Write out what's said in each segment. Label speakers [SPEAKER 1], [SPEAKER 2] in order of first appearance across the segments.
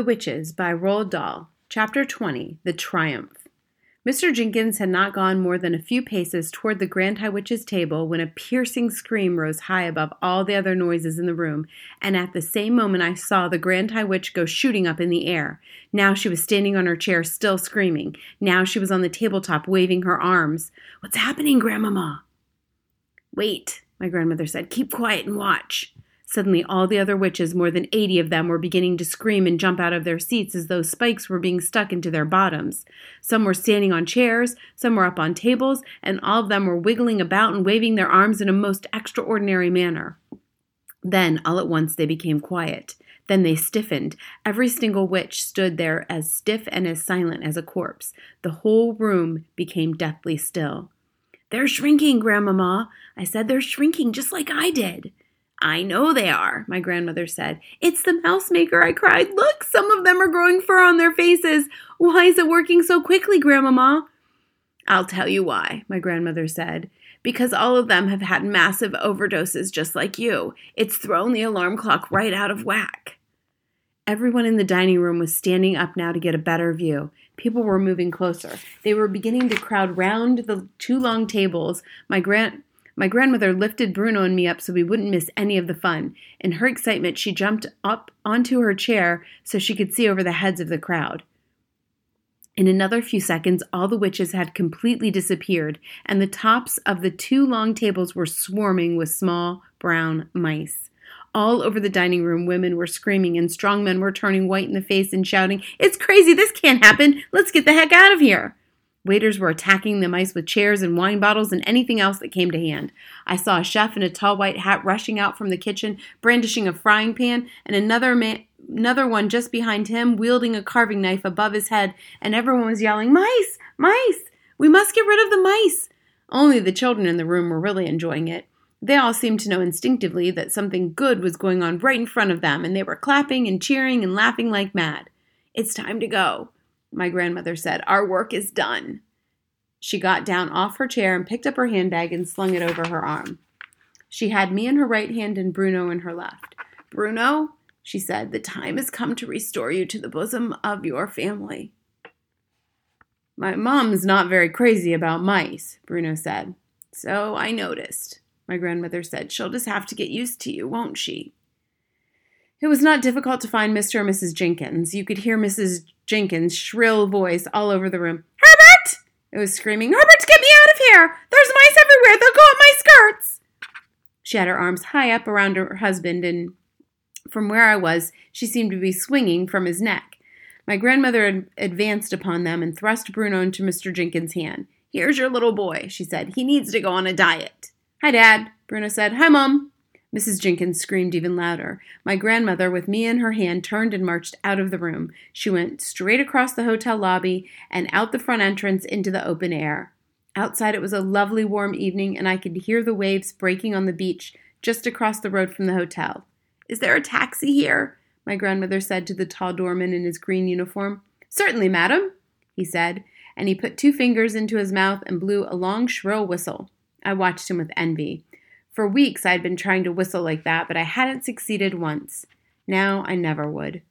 [SPEAKER 1] The Witches by Roald Dahl, Chapter 20 The Triumph. Mr. Jenkins had not gone more than a few paces toward the Grand High Witch's table when a piercing scream rose high above all the other noises in the room, and at the same moment I saw the Grand High Witch go shooting up in the air. Now she was standing on her chair, still screaming. Now she was on the tabletop, waving her arms. What's happening, Grandmama? Wait, my grandmother said. Keep quiet and watch. Suddenly, all the other witches, more than eighty of them, were beginning to scream and jump out of their seats as though spikes were being stuck into their bottoms. Some were standing on chairs, some were up on tables, and all of them were wiggling about and waving their arms in a most extraordinary manner. Then, all at once, they became quiet. Then they stiffened. Every single witch stood there as stiff and as silent as a corpse. The whole room became deathly still. They're shrinking, Grandmama. I said they're shrinking just like I did. I know they are, my grandmother said. It's the mouse maker, I cried. Look, some of them are growing fur on their faces. Why is it working so quickly, Grandmama? I'll tell you why, my grandmother said. Because all of them have had massive overdoses just like you. It's thrown the alarm clock right out of whack. Everyone in the dining room was standing up now to get a better view. People were moving closer. They were beginning to crowd round the two long tables. My grand my grandmother lifted Bruno and me up so we wouldn't miss any of the fun. In her excitement, she jumped up onto her chair so she could see over the heads of the crowd. In another few seconds, all the witches had completely disappeared, and the tops of the two long tables were swarming with small brown mice. All over the dining room, women were screaming, and strong men were turning white in the face and shouting, It's crazy! This can't happen! Let's get the heck out of here! Waiters were attacking the mice with chairs and wine bottles and anything else that came to hand. I saw a chef in a tall white hat rushing out from the kitchen, brandishing a frying pan, and another man, another one just behind him, wielding a carving knife above his head, and everyone was yelling, Mice! Mice! We must get rid of the mice! Only the children in the room were really enjoying it. They all seemed to know instinctively that something good was going on right in front of them, and they were clapping and cheering and laughing like mad. It's time to go my grandmother said. Our work is done. She got down off her chair and picked up her handbag and slung it over her arm. She had me in her right hand and Bruno in her left. Bruno, she said, the time has come to restore you to the bosom of your family. My mom's not very crazy about mice, Bruno said. So I noticed. My grandmother said, She'll just have to get used to you, won't she? It was not difficult to find Mr. and Mrs. Jenkins. You could hear Mrs. Jenkins' shrill voice all over the room. Herbert! It was screaming, Herbert, get me out of here! There's mice everywhere! They'll go up my skirts! She had her arms high up around her husband, and from where I was, she seemed to be swinging from his neck. My grandmother advanced upon them and thrust Bruno into Mr. Jenkins' hand. Here's your little boy, she said. He needs to go on a diet. Hi, Dad, Bruno said. Hi, Mom. Mrs. Jenkins screamed even louder. My grandmother, with me in her hand, turned and marched out of the room. She went straight across the hotel lobby and out the front entrance into the open air. Outside it was a lovely warm evening, and I could hear the waves breaking on the beach just across the road from the hotel. Is there a taxi here? My grandmother said to the tall doorman in his green uniform. Certainly, madam, he said, and he put two fingers into his mouth and blew a long, shrill whistle. I watched him with envy. For weeks I had been trying to whistle like that, but I hadn't succeeded once. Now I never would.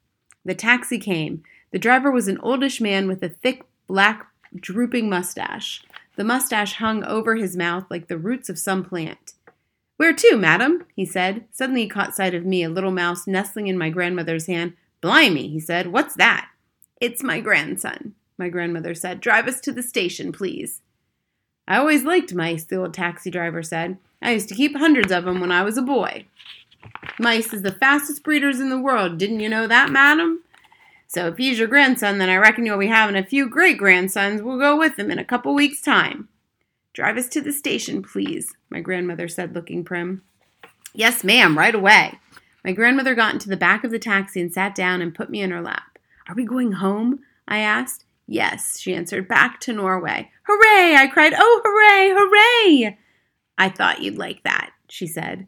[SPEAKER 1] The taxi came. The driver was an oldish man with a thick, black, drooping mustache. The mustache hung over his mouth like the roots of some plant. Where to, madam? he said. Suddenly he caught sight of me, a little mouse nestling in my grandmother's hand. Blimey, he said. What's that? It's my grandson, my grandmother said. Drive us to the station, please. I always liked mice, the old taxi driver said. I used to keep hundreds of them when I was a boy. Mice is the fastest breeders in the world. Didn't you know that, madam? So if he's your grandson, then I reckon you'll be having a few great grandsons. We'll go with him in a couple weeks' time. Drive us to the station, please, my grandmother said, looking prim. Yes, ma'am, right away. My grandmother got into the back of the taxi and sat down and put me in her lap. Are we going home? I asked. Yes, she answered, back to Norway. Hooray! I cried. Oh, hooray, hooray! I thought you'd like that, she said.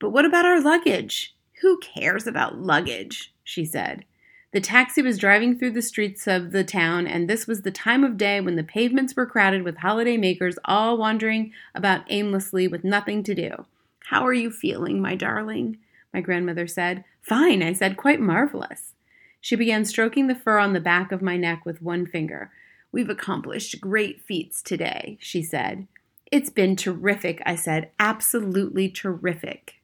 [SPEAKER 1] But what about our luggage? Who cares about luggage? she said. The taxi was driving through the streets of the town, and this was the time of day when the pavements were crowded with holiday makers all wandering about aimlessly with nothing to do. How are you feeling, my darling? My grandmother said. Fine, I said, quite marvelous. She began stroking the fur on the back of my neck with one finger. We've accomplished great feats today, she said. It's been terrific, I said. Absolutely terrific.